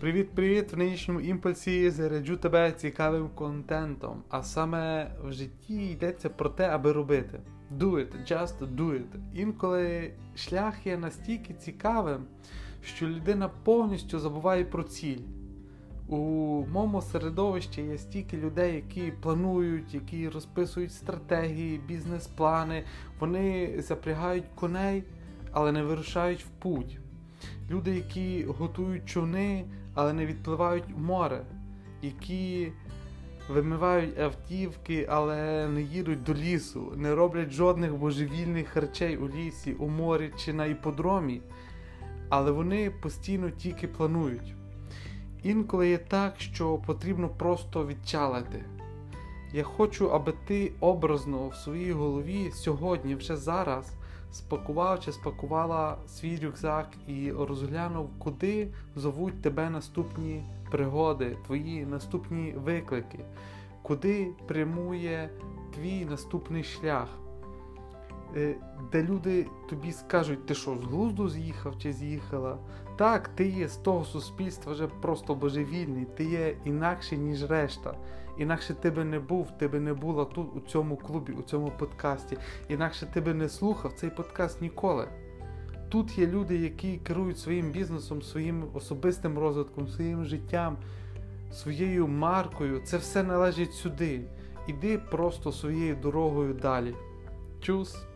Привіт-привіт! В нинішньому імпульсі заряджу тебе цікавим контентом. А саме в житті йдеться про те, аби робити. Do it, just do it. Інколи шлях є настільки цікавим, що людина повністю забуває про ціль. У моєму середовищі є стільки людей, які планують, які розписують стратегії, бізнес-плани. Вони запрягають коней, але не вирушають в путь. Люди, які готують човни, але не відпливають у море, які вимивають автівки, але не їдуть до лісу, не роблять жодних божевільних речей у лісі, у морі чи на іподромі, але вони постійно тільки планують. Інколи є так, що потрібно просто відчалити. Я хочу, аби ти образно в своїй голові сьогодні, вже зараз, спакував чи спакувала свій рюкзак і розглянув, куди зовуть тебе наступні пригоди, твої наступні виклики, куди прямує твій наступний шлях. Е, де люди тобі скажуть, ти що, з глузду з'їхав чи з'їхала. Так, ти є з того суспільства вже просто божевільний, ти є інакше, ніж решта. Інакше ти би не був, ти би не була тут, у цьому клубі, у цьому подкасті. Інакше ти би не слухав цей подкаст ніколи. Тут є люди, які керують своїм бізнесом, своїм особистим розвитком, своїм життям, своєю маркою. Це все належить сюди. Іди просто своєю дорогою далі. Чус!